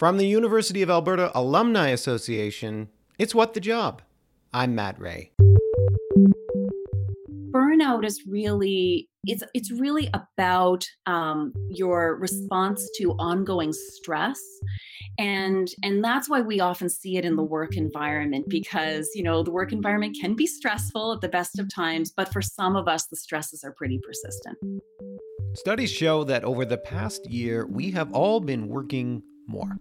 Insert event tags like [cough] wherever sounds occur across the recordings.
From the University of Alberta Alumni Association, it's What the Job. I'm Matt Ray. Burnout is really it's it's really about um, your response to ongoing stress and and that's why we often see it in the work environment because you know the work environment can be stressful at the best of times but for some of us the stresses are pretty persistent studies show that over the past year we have all been working more.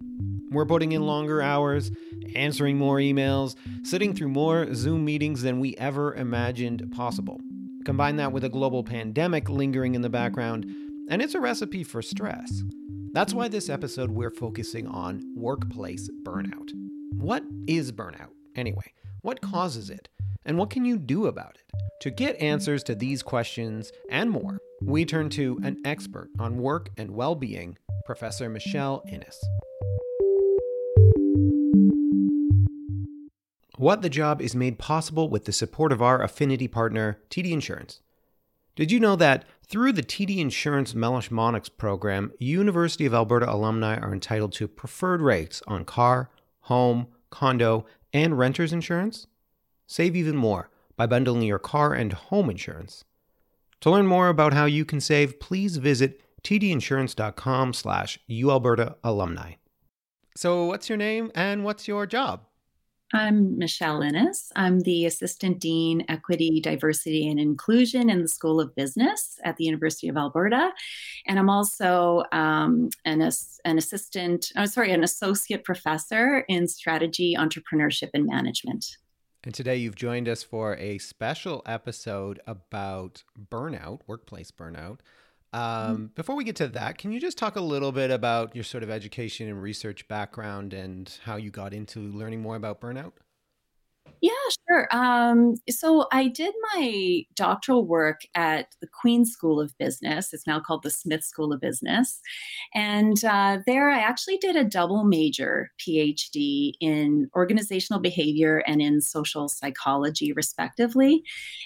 We're putting in longer hours, answering more emails, sitting through more Zoom meetings than we ever imagined possible. Combine that with a global pandemic lingering in the background, and it's a recipe for stress. That's why this episode we're focusing on workplace burnout. What is burnout, anyway? What causes it? And what can you do about it? To get answers to these questions and more, we turn to an expert on work and well being Professor Michelle Inness. What the Job is made possible with the support of our affinity partner, TD Insurance. Did you know that through the TD Insurance Meloche Monnex program, University of Alberta alumni are entitled to preferred rates on car, home, condo, and renters insurance? Save even more by bundling your car and home insurance. To learn more about how you can save, please visit tdinsurance.com slash ualberta alumni. So what's your name and what's your job? I'm Michelle Inness. I'm the Assistant Dean, Equity, Diversity, and Inclusion in the School of Business at the University of Alberta. And I'm also um, an, an assistant, I'm oh, sorry, an associate professor in strategy, entrepreneurship, and management. And today you've joined us for a special episode about burnout, workplace burnout. Mm-hmm. Um, before we get to that, can you just talk a little bit about your sort of education and research background and how you got into learning more about burnout? Yeah, sure. Um, so I did my doctoral work at the Queen School of Business. It's now called the Smith School of Business. And uh, there I actually did a double major PhD in organizational behavior and in social psychology, respectively.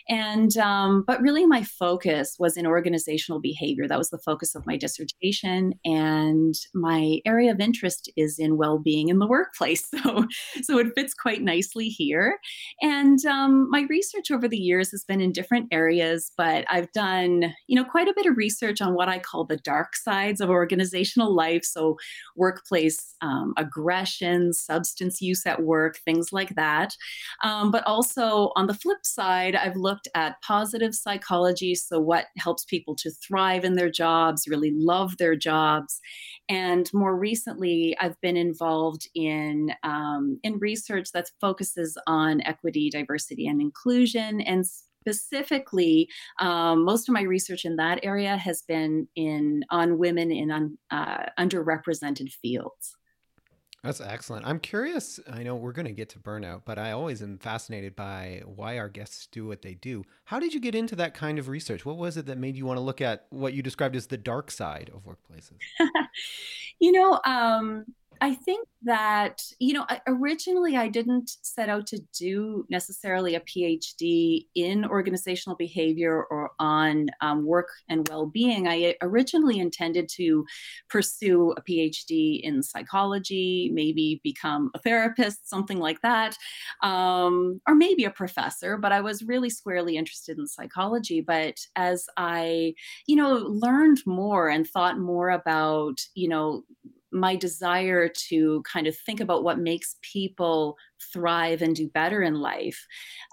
And, um, but really my focus was in organizational behavior. That was the focus of my dissertation. And my area of interest is in well being in the workplace. [laughs] So, so it fits quite nicely here. And um, my research over the years has been in different areas, but I've done, you know, quite a bit of research on what I call the dark sides of organizational life. So, workplace um, aggression, substance use at work, things like that. Um, but also on the flip side, I've looked at positive psychology. So, what helps people to thrive in their jobs, really love their jobs. And more recently, I've been involved in, um, in research that focuses on equity, diversity, and inclusion. And specifically, um, most of my research in that area has been in on women in un, uh, underrepresented fields. That's excellent. I'm curious. I know we're going to get to burnout, but I always am fascinated by why our guests do what they do. How did you get into that kind of research? What was it that made you want to look at what you described as the dark side of workplaces? [laughs] you know, um, I think that, you know, originally I didn't set out to do necessarily a PhD in organizational behavior or on um, work and well being. I originally intended to pursue a PhD in psychology, maybe become a therapist, something like that, um, or maybe a professor, but I was really squarely interested in psychology. But as I, you know, learned more and thought more about, you know, my desire to kind of think about what makes people thrive and do better in life,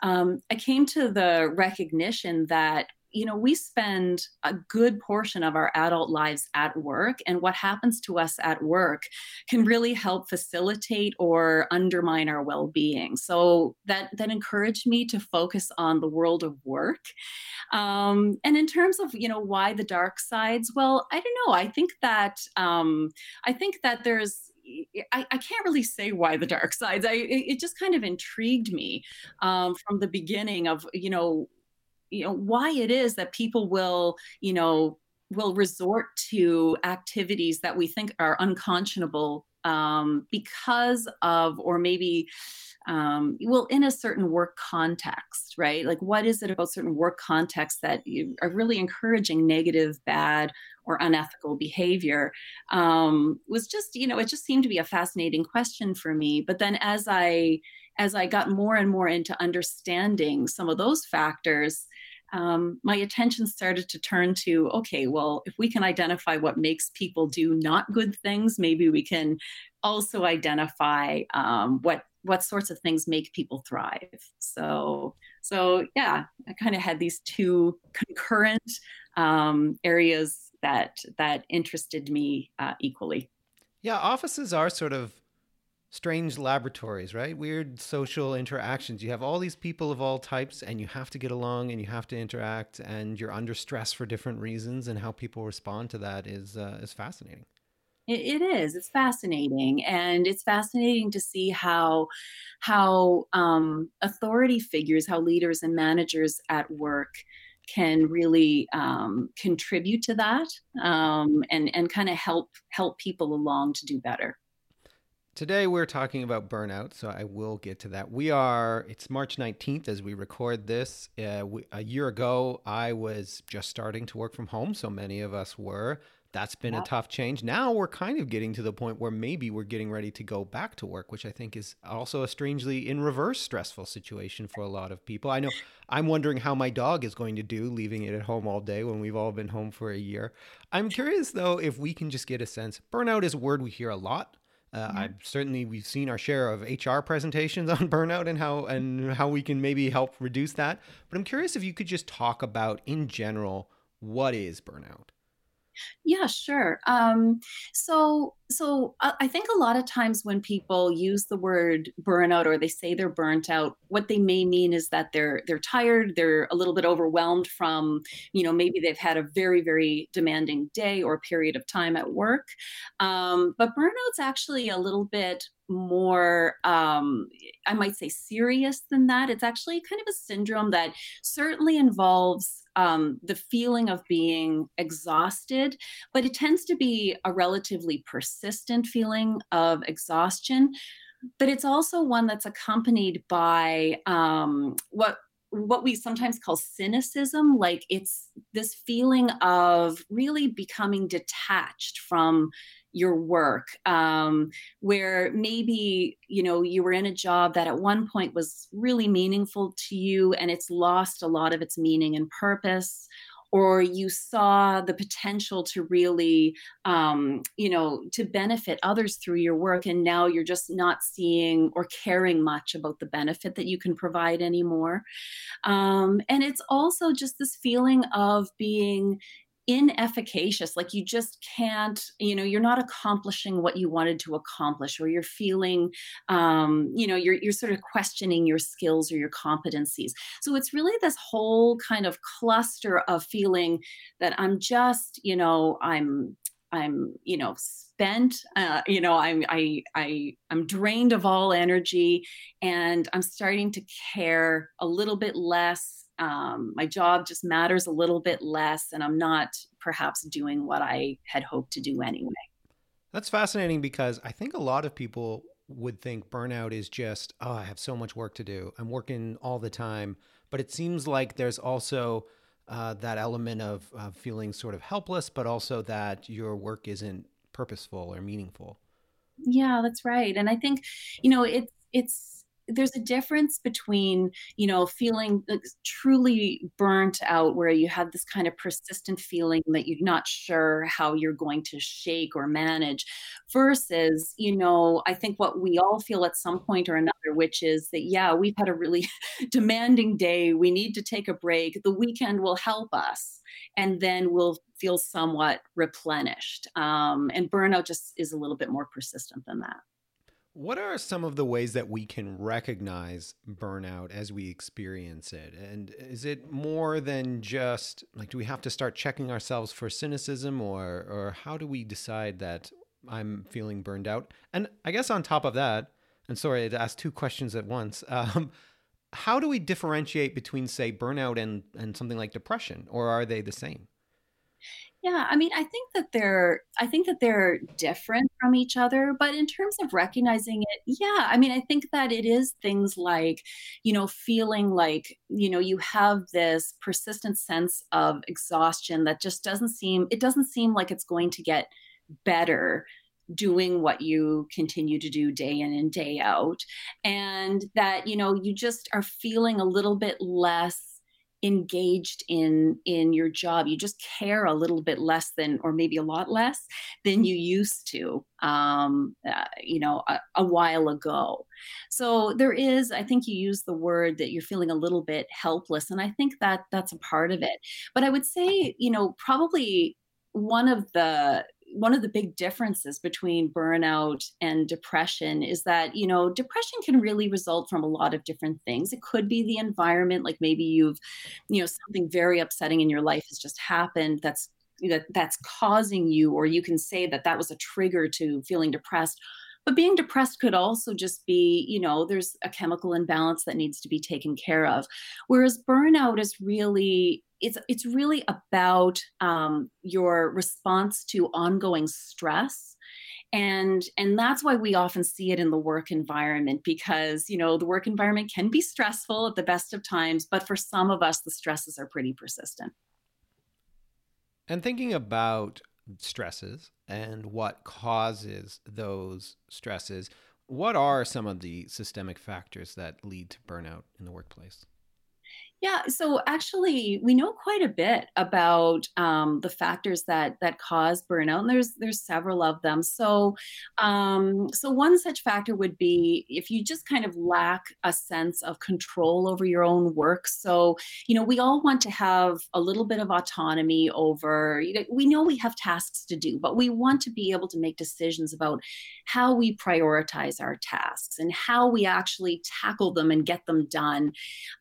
um, I came to the recognition that you know, we spend a good portion of our adult lives at work, and what happens to us at work can really help facilitate or undermine our well-being. So that that encouraged me to focus on the world of work. Um, and in terms of you know why the dark sides, well, I don't know. I think that um, I think that there's I, I, can't really say why the dark sides. I it, just kind of intrigued me um, from the beginning of you know you know why it is that people will you know will resort to activities that we think are unconscionable um, because of or maybe um, well in a certain work context right? Like what is it about certain work contexts that are really encouraging negative bad or unethical behavior? Um, was just you know it just seemed to be a fascinating question for me. But then as i as i got more and more into understanding some of those factors um, my attention started to turn to okay well if we can identify what makes people do not good things maybe we can also identify um, what what sorts of things make people thrive. So so yeah i kind of had these two concurrent um, areas that that interested me uh, equally. Yeah offices are sort of strange laboratories, right? Weird social interactions. You have all these people of all types, and you have to get along and you have to interact, and you're under stress for different reasons, and how people respond to that is uh, is fascinating. It, it is. It's fascinating, and it's fascinating to see how how um, authority figures, how leaders and managers at work can really um, contribute to that um, and and kind of help help people along to do better. Today we're talking about burnout, so I will get to that. We are, it's March 19th as we record this. Uh, we, a year ago, I was just starting to work from home, so many of us were. That's been yeah. a tough change. Now we're kind of getting to the point where maybe we're getting ready to go back to work, which I think is also a strangely in reverse stressful situation for a lot of people. I know I'm wondering how my dog is going to do leaving it at home all day when we've all been home for a year. I'm curious though if we can just get a sense. Burnout is a word we hear a lot uh, I certainly we've seen our share of HR presentations [laughs] on burnout and how and how we can maybe help reduce that. But I'm curious if you could just talk about in general what is burnout. Yeah, sure. Um, so, so I think a lot of times when people use the word burnout or they say they're burnt out, what they may mean is that they're they're tired, they're a little bit overwhelmed from, you know, maybe they've had a very very demanding day or period of time at work. Um, but burnout's actually a little bit more um, i might say serious than that it's actually kind of a syndrome that certainly involves um, the feeling of being exhausted but it tends to be a relatively persistent feeling of exhaustion. But it's also one that's accompanied by um, what what we sometimes call cynicism like it's this feeling of really becoming detached from your work um, where maybe you know you were in a job that at one point was really meaningful to you and it's lost a lot of its meaning and purpose or you saw the potential to really um, you know to benefit others through your work and now you're just not seeing or caring much about the benefit that you can provide anymore. Um, and it's also just this feeling of being inefficacious like you just can't you know you're not accomplishing what you wanted to accomplish or you're feeling um, you know you're, you're sort of questioning your skills or your competencies. So it's really this whole kind of cluster of feeling that i'm just you know i'm i'm you know spent uh, you know i'm i i i'm drained of all energy and i'm starting to care a little bit less um, my job just matters a little bit less and i'm not perhaps doing what i had hoped to do anyway. That's fascinating because i think a lot of people would think burnout is just oh i have so much work to do. I'm working all the time. But it seems like there's also uh, that element of uh, feeling sort of helpless but also that your work isn't purposeful or meaningful. Yeah that's right. And i think you know it's it's there's a difference between you know feeling truly burnt out where you have this kind of persistent feeling that you're not sure how you're going to shake or manage versus you know i think what we all feel at some point or another which is that yeah we've had a really [laughs] demanding day. We need to take a break. The weekend will help us and then we'll feel somewhat replenished. Um, and burnout just is a little bit more persistent than that what are some of the ways that we can recognize burnout as we experience it? And is it more than just like, do we have to start checking ourselves for cynicism or, or how do we decide that I'm feeling burned out? And I guess on top of that, and sorry to ask two questions at once, [laughs] um, how do we differentiate between, say, burnout and, and something like depression, or are they the same? Yeah, I mean, I think that they're I think that they're different from each other, but in terms of recognizing it, yeah, I mean, I think that it is things like, you know, feeling like, you know, you have this persistent sense of exhaustion that just doesn't seem it doesn't seem like it's going to get better doing what you continue to do day in and day out. And that you know you just are feeling a little bit less engaged in in your job you just care a little bit less than or maybe a lot less than you used to um, uh, you know a, a, while ago. So there is i think you use the word that you're feeling a little bit helpless and i think that that's a part of it. But i would say you know probably one of the one of the big differences between burnout and depression is that you know depression can really result from a lot of different things it could be the environment like maybe you've you know something very upsetting in your life has just happened that's that that's causing you or you can say that that was a trigger to feeling depressed but being depressed could also just be, you know, there's a chemical imbalance that needs to be taken care of. Whereas burnout is really it's it's really about um, your response to ongoing stress and and that's why we often see it in the work environment because you know the work environment can be stressful at the best of times but for some of us the stresses are pretty persistent and thinking about stresses and what causes those stresses. What are some of the systemic factors that lead to burnout in the workplace? Yeah, so actually, we know quite a bit about um, the factors that that cause burnout, and there's there's several of them. So, um, so one such factor would be if you just kind of lack a sense of control over your own work. So, you know, we all want to have a little bit of autonomy over. You know, we know we have tasks to do, but we want to be able to make decisions about how we prioritize our tasks and how we actually tackle them and get them done.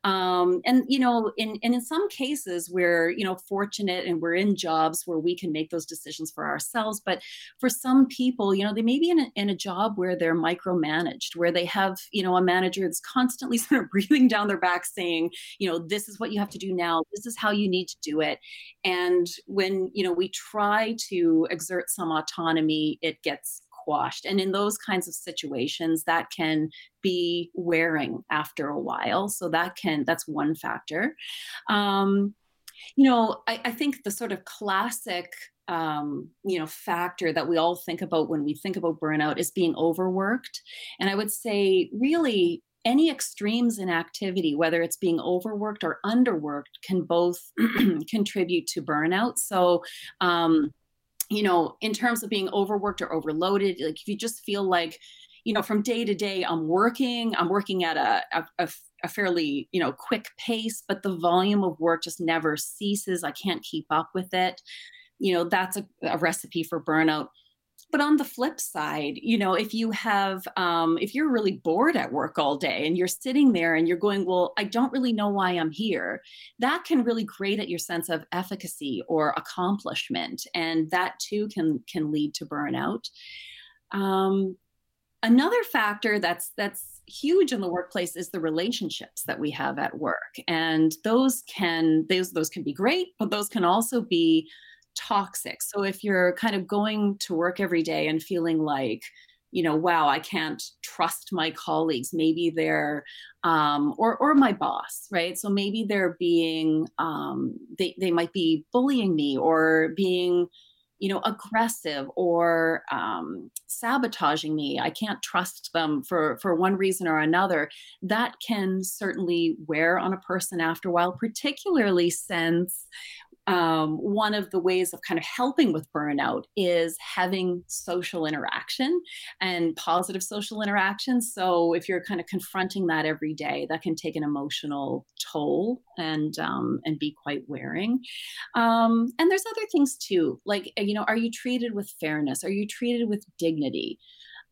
Um, and you know, in and in some cases we're, you know, fortunate and we're in jobs where we can make those decisions for ourselves. But for some people, you know, they may be in a, in a job where they're micromanaged, where they have, you know, a manager that's constantly [laughs] sort of breathing down their back saying, you know, this is what you have to do now. This is how you need to do it. And when, you know, we try to exert some autonomy, it gets squashed. And in those kinds of situations, that can be wearing after a while. So that can, that's one factor. Um, you know, I, I think the sort of classic um, you know factor that we all think about when we think about burnout is being overworked and i would say really any extremes in activity whether it's being overworked or underworked can both [clears throat] contribute to burnout so um, you know, in terms of being overworked or overloaded, like if you just feel like, you know, from day to day, I'm working, I'm working at a, a, a, fairly, you know, quick pace, but the volume of work just never ceases. I can't keep up with it. You know, that's a, a recipe for burnout but on the flip side you know if you have um, if you're really bored at work all day and you're sitting there and you're going well i don't really know why i'm here that can really grate at your sense of efficacy or accomplishment and that too can can lead to burnout. Um, another factor that's that's huge in the workplace is the relationships that we have at work and those can those those can be great but those can also be toxic. So if you're kind of going to work every day and feeling like, you know, wow, I can't trust my colleagues. Maybe they're, um, or or my boss, right? So maybe they're being, um, they they might be bullying me or being, you know, aggressive or um, sabotaging me. I can't trust them for for one reason or another. That can certainly wear on a person after a while, particularly since um, one of the ways of kind of helping with burnout is having social interaction and positive social interaction. So if you're kind of confronting that every day, that can take an emotional toll and um, and be quite wearing. Um, and there's other things too, like you know, are you treated with fairness? Are you treated with dignity?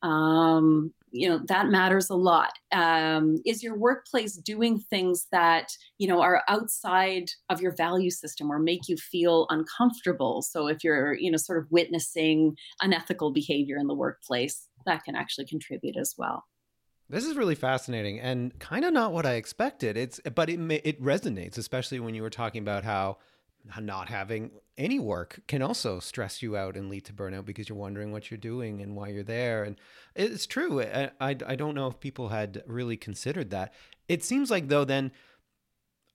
Um, you know that matters a lot. Um, is your workplace doing things that you know are outside of your value system or make you feel uncomfortable? So if you're you know sort of witnessing unethical behavior in the workplace that can actually contribute as well. This is really fascinating and kind of not what I expected. It's but it it resonates, especially when you were talking about how not having any work can also stress you out and lead to burnout because you're wondering what you're doing and why you're there. And it's true. I, I, I don't know if people had really considered that. It seems like, though, then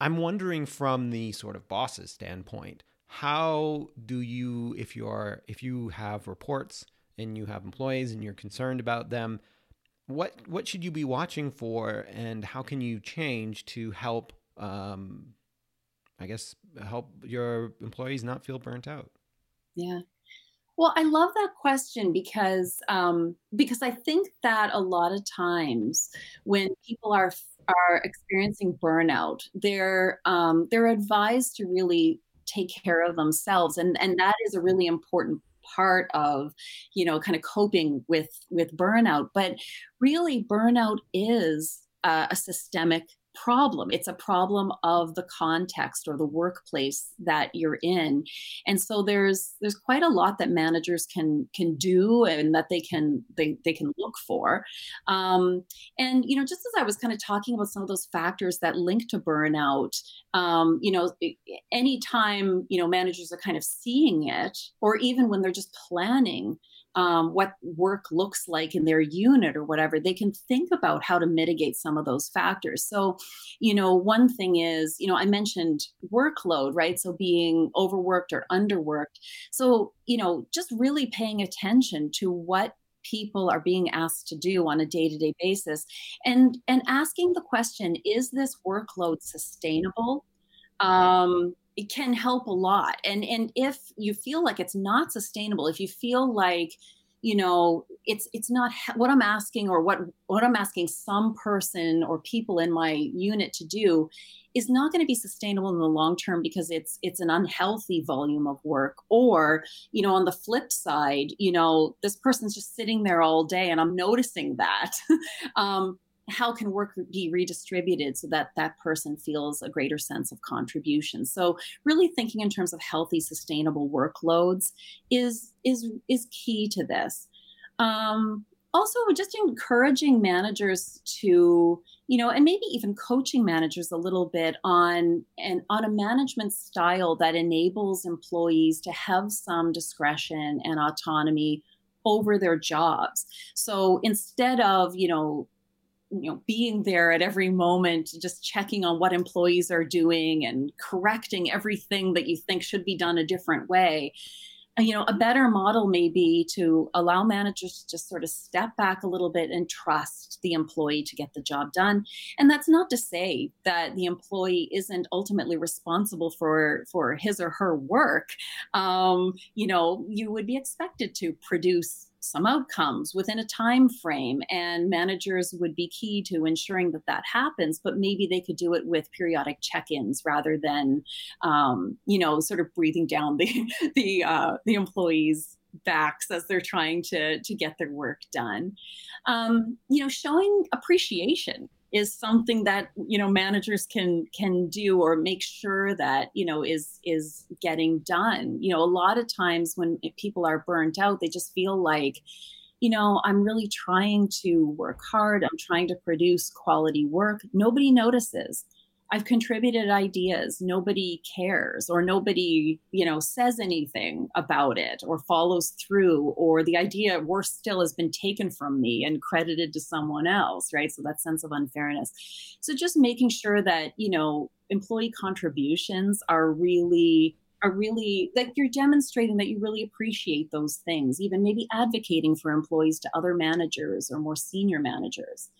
I'm wondering from the sort of boss's standpoint, how do you, if you're, if you have reports and you have employees and you're concerned about them, what what should you be watching for, and how can you change to help um, I guess help your employees not feel burnt out? Yeah. Well, I love that question because um, because I think that a lot of times when people are are experiencing burnout, they're um, they're advised to really take care of themselves, and and that is a really important part of you know kind of coping with with burnout. But really, burnout is uh, a systemic problem. It's a problem of the context or the workplace that you're in. And so there's there's quite a lot that managers can can do and that they can they, they can look for. Um, and you know just as i was kind of talking about some of those factors that link to burnout um, you know anytime you know managers are kind of seeing it or even when they're just planning um, what work looks like in their unit or whatever, they can think about how to mitigate some of those factors. So, you know, one thing is, you know, I mentioned workload, right? So being overworked or underworked. So, you know, just really paying attention to what people are being asked to do on a day-to-day basis and and asking the question is this workload sustainable um, it can help a lot and and if you feel like it's not sustainable if you feel like you know it's it's not what i'm asking or what what i'm asking some person or people in my unit to do is not going to be sustainable in the long term because it's it's an unhealthy volume of work. Or you know on the flip side you know this person's just sitting there all day and i'm noticing that. [laughs] Um, how can work be redistributed so that that person feels a greater sense of contribution? So really thinking in terms of healthy sustainable workloads is is is key to this. Um, also just encouraging managers to you know and maybe even coaching managers a little bit on and on a management style that enables employees to have some discretion and autonomy over their jobs. So instead of you know you know being there at every moment just checking on what employees are doing and correcting everything that you think should be done a different way. You know a better model may be to allow managers to just sort of step back a little bit and trust the employee to get the job done. And that's not to say that the employee isn't ultimately responsible for for his or her work. Um, you know you would be expected to produce some outcomes within a time frame and managers would be key to ensuring that that happens but maybe they could do it with periodic check-ins rather than um, you know sort of breathing down the [laughs] the uh, the employees backs as they're trying to to get their work done. Um, you know showing appreciation is something that you know managers can can do or make sure that you know is is getting done. You know a lot of times when people are burnt out they just feel like you know i'm really trying to work hard. I'm trying to produce quality work. Nobody notices I've contributed ideas. Nobody cares, or nobody, you know, says anything about it, or follows through, or the idea, worse still, has been taken from me and credited to someone else, right? So that sense of unfairness. So just making sure that you know employee contributions are really are really that you're demonstrating that you really appreciate those things even maybe advocating for employees to other managers or more senior managers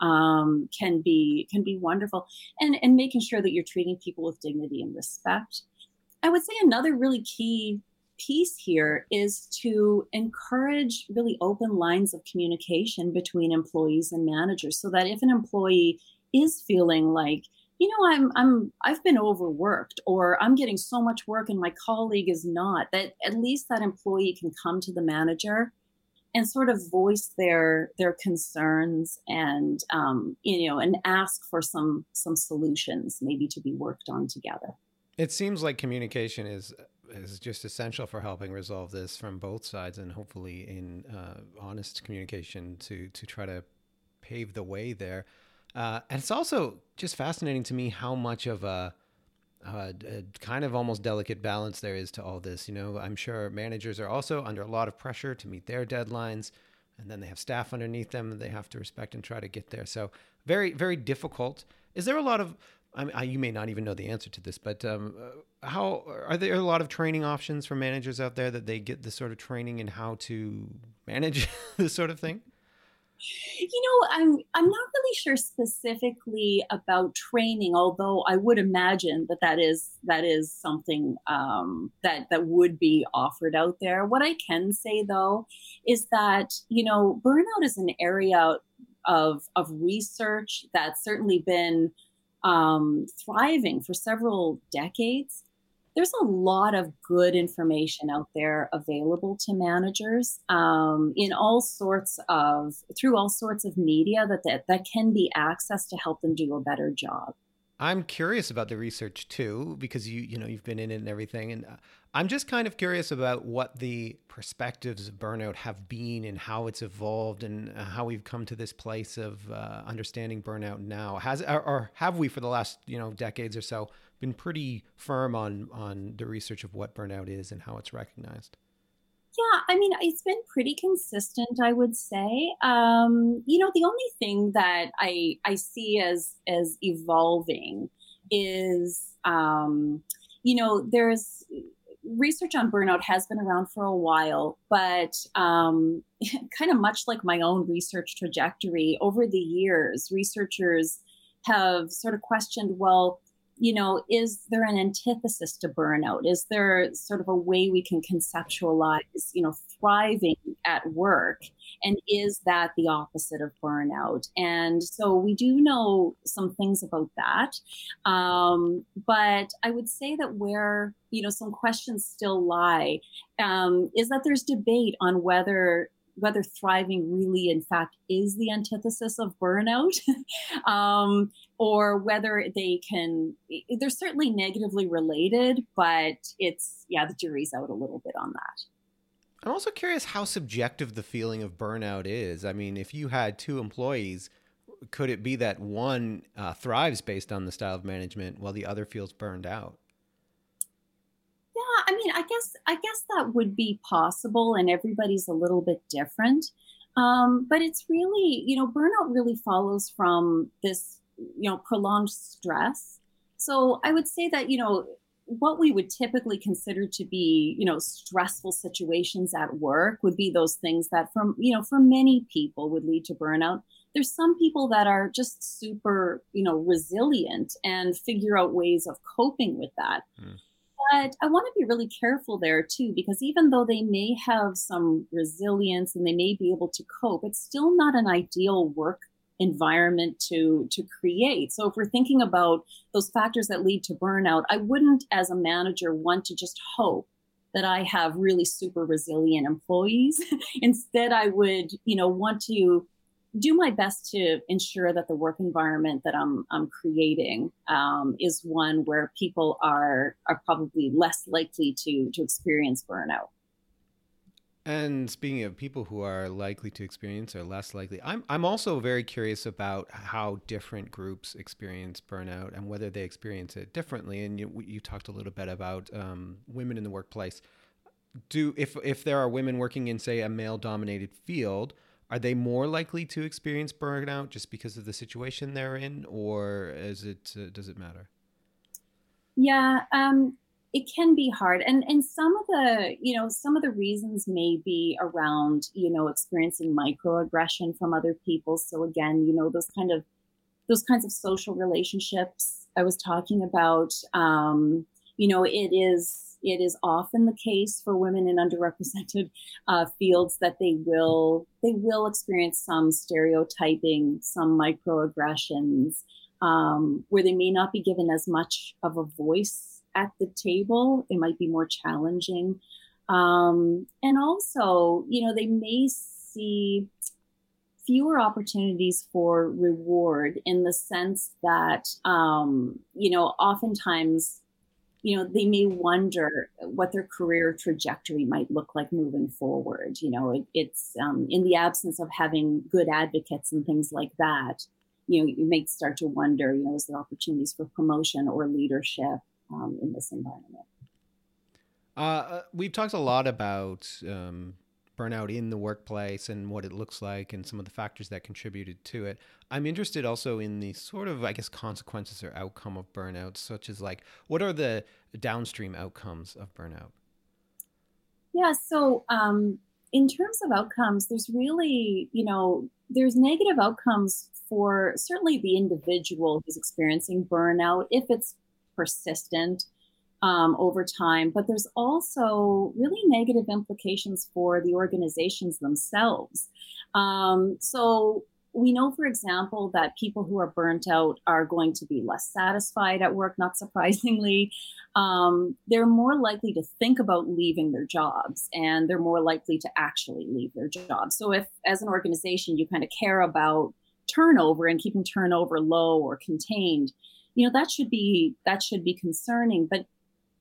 um, can be can be wonderful. And and making sure that you're treating people with dignity and respect. I would say another really key piece here is to encourage really open lines of communication between employees and managers so that if an employee is feeling like you know i'm i'm i've been overworked or i'm getting so much work and my colleague is not that at least that employee can come to the manager and sort of voice their their concerns and um, you know and ask for some some solutions maybe to be worked on together. It seems like communication is is just essential for helping resolve this from both sides and hopefully in uh, honest communication to to try to pave the way there. Uh, and it's also just fascinating to me how much of a uh, kind of almost delicate balance there is to all this. You know, I'm sure managers are also under a lot of pressure to meet their deadlines, and then they have staff underneath them that they have to respect and try to get there. So very, very difficult. Is there a lot of I mean, I, you may not even know the answer to this, but um, uh, how are there a lot of training options for managers out there that they get this sort of training in how to manage [laughs] this sort of thing? You know, I'm I'm not really sure specifically about training, although I would imagine that that is that is something um, that that would be offered out there. What I can say though is that you know burnout is an area of of research that's certainly been um, thriving for several decades, there's a lot of good information out there available to managers um, in all sorts of through all sorts of media that, that that can be accessed to help them do a better job. I'm curious about the research too, because you you know you've been in it and everything, and uh, I'm just kind of curious about what the perspectives of burnout have been and how it's evolved and uh, how we've come to this place of uh, understanding burnout now. Has or, or have we for the last you know decades or so been pretty firm on on the research of what burnout is and how it's recognized? Yeah, I mean, it's been pretty consistent, I would say. Um, you know, the only thing that I I see as as evolving is, um, you know, there's research on burnout has been around for a while, but um, [laughs] kind of much like my own research trajectory over the years, researchers have sort of questioned, well, you know, is there an antithesis to burnout? Is there sort of a way we can conceptualize, you know, thriving at work? And is that the opposite of burnout? And so we do know some things about that. Um, but I would say that where, you know, some questions still lie um, is that there's debate on whether whether thriving really in fact is the antithesis of burnout [laughs] um, or whether they can they're certainly negatively related but it's yeah the jury's out a little bit on that. I'm also curious how subjective the feeling of burnout is. I mean if you had two employees could it be that one uh, thrives based on the style of management while the other feels burned out i mean i guess i guess that would be possible and everybody's a little bit different. Um, but it's really you know burnout really follows from this you know prolonged stress. So i would say that you know what we would typically consider to be you know stressful situations at work would be those things that from you know for many people would lead to burnout. There's some people that are just super you know resilient and figure out ways of coping with that. Mm. But i want to be really careful there too because even though they may have some resilience and they may be able to cope it's still not an ideal work environment to to create. So if we're thinking about those factors that lead to burnout i wouldn't as a manager want to just hope that i have really super resilient employees. [laughs] Instead i would you know want to do my best to ensure that the work environment that i'm i'm creating um, is one where people are are probably less likely to to experience burnout and speaking of people who are likely to experience or less likely, I'm I'm also very curious about how different groups experience burnout and whether they experience it differently. And you you talked a little bit about um, women in the workplace. Do if if there are women working in say a male dominated field, are they more likely to experience burnout just because of the situation they're in, or is it uh, does it matter? Yeah, um, it can be hard and and some of the you know some of the reasons may be around you know experiencing microaggression from other people so again you know those kind of those kinds of social relationships i was talking about um, you know it is it is often the case for women in underrepresented uh, fields that they will they will experience some stereotyping some microaggressions um, where they may not be given as much of a voice at the table, it might be more challenging. Um, and also, you know, they may see fewer opportunities for reward in the sense that, um, you know, oftentimes, you know, they may wonder what their career trajectory might look like moving forward. You know, it, it's um, in the absence of having good advocates and things like that. You know, you may start to wonder, you know, is there opportunities for promotion or leadership? um, in this environment. Uh, uh, we've talked a lot about um, burnout in the workplace and what it looks like and some of the factors that contributed to it. I'm interested also in the sort of, I guess, consequences or outcome of burnout, such as like what are the downstream outcomes of burnout? Yeah, so um, in terms of outcomes, there's really, you know, there's negative outcomes for certainly the individual who's experiencing burnout if it's persistent um, over time. But there's also really negative implications for the organizations themselves. Um, so we know, for example, that people who are burnt out are going to be less satisfied at work, not [laughs] surprisingly. Um, they're more likely to think about leaving their jobs and they're more likely to actually leave their jobs. So, if as an organization you kind of care about turnover and keeping turnover low or contained, you know that should be that should be concerning. But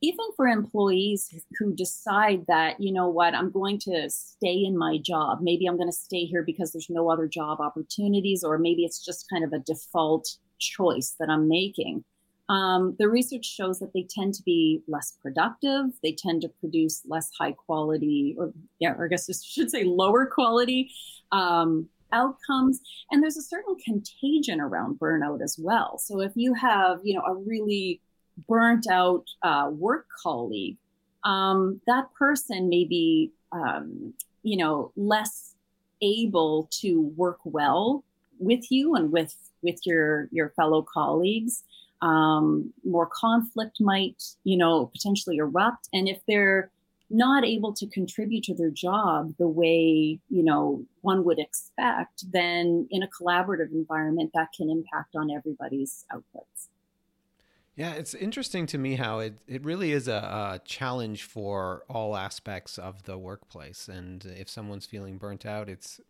even for employees who decide that, you know what, I'm going to stay in my job. Maybe I'm going to stay here because there's no other job opportunities, or maybe it's just kind of a default choice that I'm making. Um, the research shows that they tend to be less productive. They tend to produce less high quality, or yeah, or I guess I should say lower quality um, outcomes. And there's a certain contagion around burnout as well. So if you have, you know, a really burnt out uh, work colleague, um, that person may be, um, you know, less able to work well with you and with with your your fellow colleagues. Um, more conflict might, you know, potentially erupt, and if they're not able to contribute to their job the way you know one would expect then in a collaborative environment that can impact on everybody's outputs yeah, it's interesting to me how it, it really is a, a, challenge for all aspects of the workplace. And if someone's feeling burnt out, it's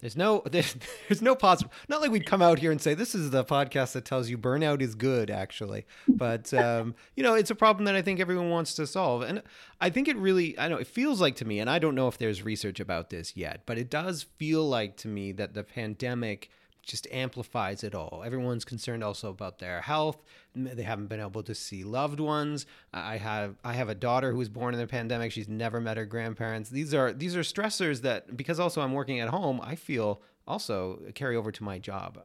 there's no [laughs] there's, there's no possible not like we'd come out here and say this is the podcast that tells you burnout is good actually but um, you know it's a problem that i think everyone wants to solve and i think it really i know it feels like to me and i don't know if there's research about this yet but it does feel like to me that the pandemic just amplifies it all. Everyone's concerned also about their health. They haven't been able to see loved ones. I have I have a daughter who was born in the pandemic. She's never met her grandparents. These are these are stressors that because also I'm working at home, I feel also carry over to my job.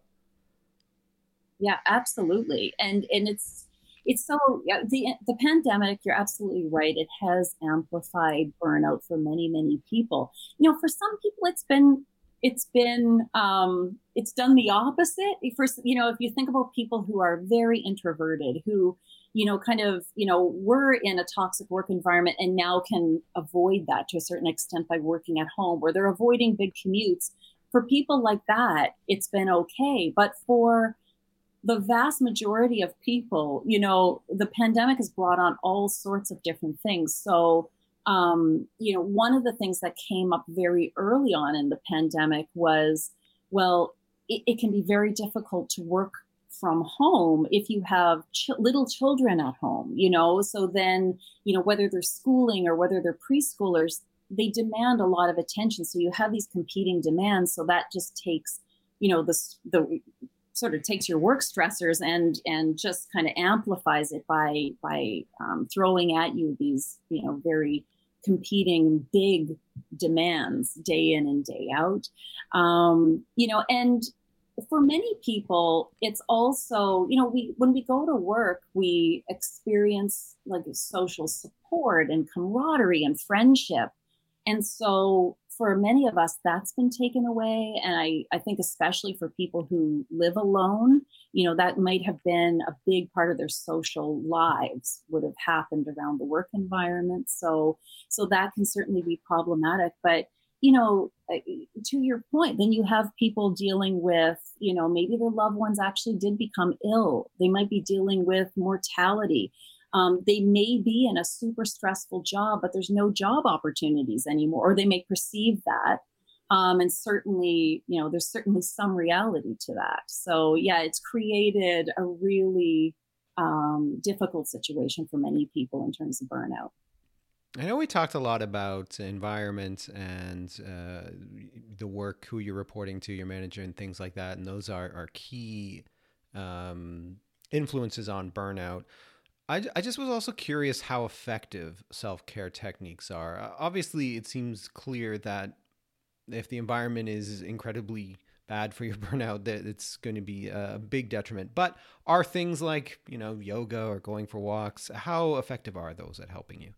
Yeah, absolutely. And and it's it's so the the pandemic you're absolutely right it has amplified burnout for many many people you know for some people it's been it's been um, it's done the opposite. For you know if you think about people who are very introverted who you know kind of you know were in a toxic work environment and now can avoid that to a certain extent by working at home where they're avoiding big commutes for people like that it's been okay. But for the vast majority of people you know the pandemic has brought on all sorts of different things. So um, you know, one of the things that came up very early on in the pandemic was, well, it, it can be very difficult to work from home if you have ch- little children at home, you know. So then, you know, whether they're schooling or whether they're preschoolers, they demand a lot of attention. So you have these competing demands. So that just takes, you know, the the sort of takes your work stressors and and just kind of amplifies it by by um, throwing at you these, you know, very competing big demands day in and day out. Um, you know, and for many people, it's also, you know, we when we go to work, we experience like social support and camaraderie and friendship. And so for many of us, that's been taken away. And I, I think, especially for people who live alone, you know, that might have been a big part of their social lives would have happened around the work environment. So, so that can certainly be problematic. But, you know, uh, to your point, then you have people dealing with, you know, maybe their loved ones actually did become ill. They might be dealing with mortality um, they may be in a super stressful job, but there's no job opportunities anymore, or they may perceive that. Um, and certainly, you know, there's certainly some reality to that. So, yeah, it's created a really um, difficult situation for many people in terms of burnout. I know we talked a lot about environment and uh, the work, who you're reporting to, your manager, and things like that. And those are, are key um, influences on burnout. I, I just was also curious how effective self care techniques are. Obviously, it seems clear that if the environment is incredibly bad for your [laughs] burnout, that it's going to be a big detriment. But are things like, you know, yoga or going for walks, how effective are those at helping you?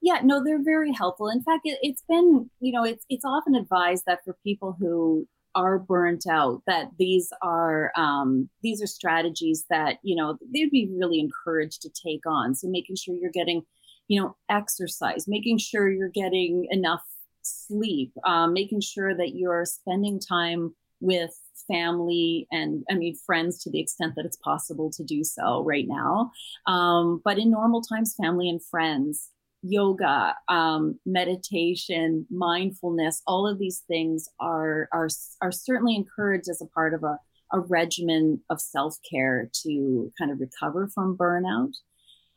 Yeah, no, they're very helpful. In fact, it, has been, you know, it's it's often advised that for people who are burnt out that these are um, these are strategies that you know they'd be really encouraged to take on. So making sure you're getting you know exercise making sure you're getting enough sleep um, making sure that you're spending time with family and i mean friends to the extent that it's possible to do so right now. Um, but in normal times family and friends yoga, um, meditation, mindfulness, all of these things are are are certainly encouraged as a part of a, a regimen of self care to kind of recover from burnout.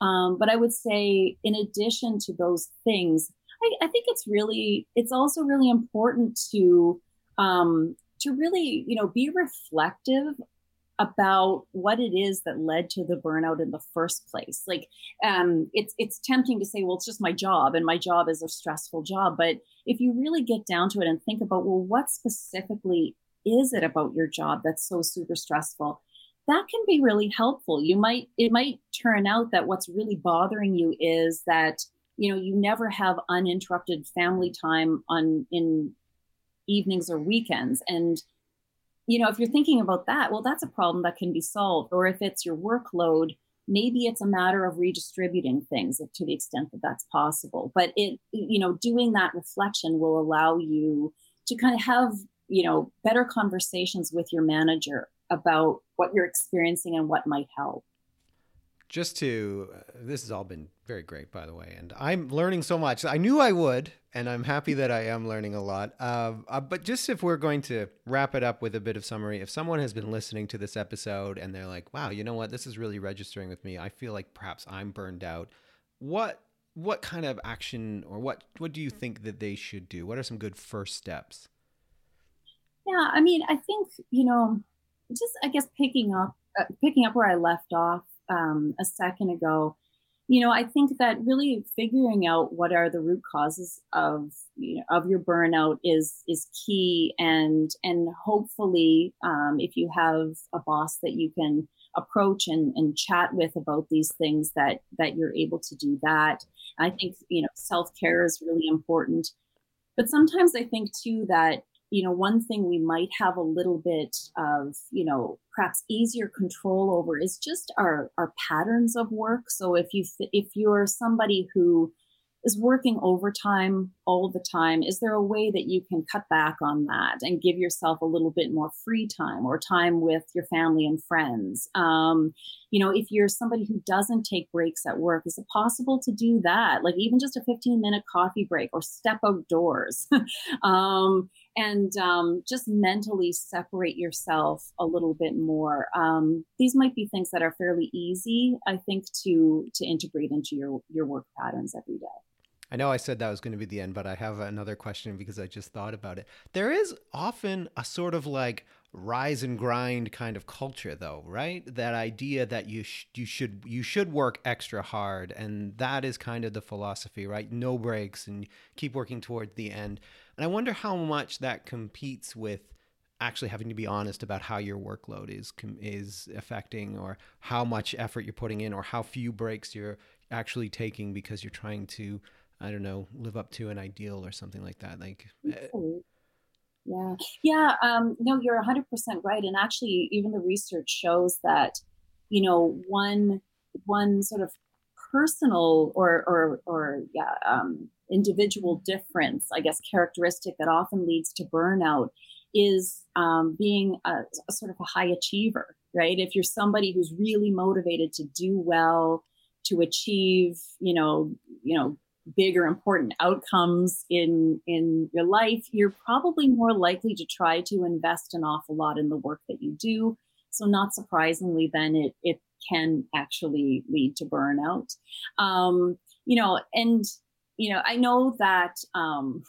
Um, but I would say, in addition to those things, I, I think it's really it's also really important to um, to really you know be reflective about what it is that led to the burnout in the first place. Like, um, it's it's tempting to say, well, it's just my job, and my job is a stressful job. But if you really get down to it and think about, well, what specifically is it about your job that's so super stressful? That can be really helpful. You might it might turn out that what's really bothering you is that you know you never have uninterrupted family time on in evenings or weekends and you know, if you're thinking about that, well, that's a problem that can be solved. Or if it's your workload, maybe it's a matter of redistributing things to the extent that that's possible. But it, you know, doing that reflection will allow you to kind of have, you know, better conversations with your manager about what you're experiencing and what might help just to this has all been very great by the way and i'm learning so much. I knew i would and i'm happy that i am learning a lot. Uh, uh, but just if we're going to wrap it up with a bit of summary if someone has been listening to this episode and they're like wow you know what? This is really registering with me i feel like perhaps i'm burned out. What what kind of action or what what do you think that they should do? What are some good first steps? Yeah i mean i think you know just i guess picking up uh, picking up where i left off um, a second ago, you know, I think that really figuring out what are the root causes of you know, of your burnout is is key, and and hopefully, um, if you have a boss that you can approach and, and chat with about these things, that that you're able to do that. I think you know self care is really important, but sometimes I think too that you know, one thing we might have a little bit of, you know, perhaps easier control over is just our our patterns of work. So if you if you're somebody who is working overtime all the time is there a way that you can cut back on that and give yourself a little bit more free time or time with your family and friends? Um, you know if you're somebody who doesn't take breaks at work is it possible to do that? Like even just a 15 minute coffee break or step outdoors. [laughs] Um, and um, just mentally separate yourself a little bit more um, these might be things that are fairly easy i think to to integrate into your your work patterns every day I know I said that was going to be the end, but I have another question because I just thought about it. There is often a sort of like rise and grind kind of culture though, right? That idea that you sh- you should you should work extra hard and that is kind of the philosophy, right? No breaks and keep working toward the end. And I wonder how much that competes with actually having to be honest about how your workload is is affecting or how much effort you're putting in or how few breaks you're actually taking because you're trying to I don't know, live up to an ideal or something like that. Like, yeah, yeah. Um, no, you're 100 percent right. And actually, even the research shows that, you know, one one sort of personal or or or yeah, um, individual difference, I guess, characteristic that often leads to burnout is um, being a, a sort of a high achiever, right? If you're somebody who's really motivated to do well, to achieve, you know, you know, big or important outcomes in in your life you're probably more likely to try to invest an awful lot in the work that you do. So not surprisingly then it it can actually lead to burnout. Um, you know and you know i know that um,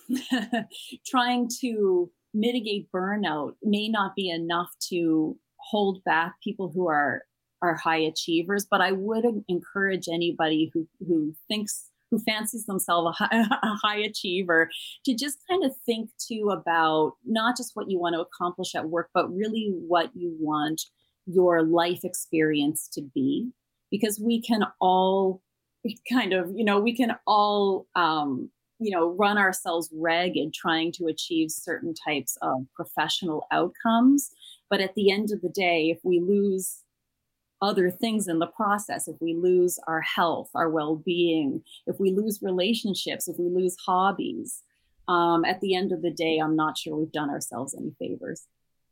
[laughs] trying to mitigate burnout may not be enough to hold back people who are are high achievers, but I would encourage anybody who who thinks who fancies themselves a high, [laughs] a high achiever to just kind of think too about not just what you want to accomplish at work, but really what you want your life experience to be, because we can all [laughs] kind of you know we can all um, you know run ourselves ragged trying to achieve certain types of professional outcomes. But at the end of the day if we lose other things in the process if we lose our health our well-being if we lose relationships if we lose hobbies um, at the end of the day i'm not sure we've done ourselves any favors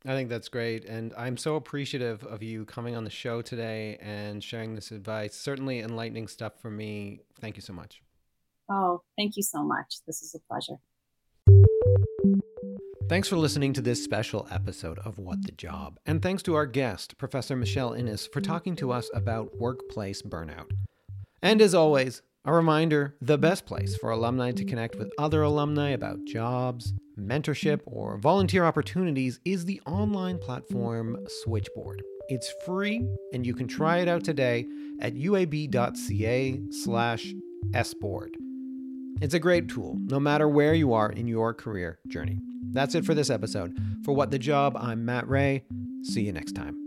I think that's great. And I'm so appreciative of you coming on the show today and sharing this advice. Certainly enlightening stuff for me. Thank you so much. Oh, thank you so much. This is a pleasure. Thanks for listening to this special episode of What the Job. And thanks to our guest, Professor Michelle Inness, for talking to us about workplace burnout. And as always, a reminder the best place for alumni to connect with other alumni about jobs, mentorship, or volunteer opportunities is the online platform Switchboard. It's free and you can try it out today at uab.ca slash sboard. It's a great tool, no matter where you are in your career journey. That's it for this episode. For What the Job, I'm Matt Ray. See you next time.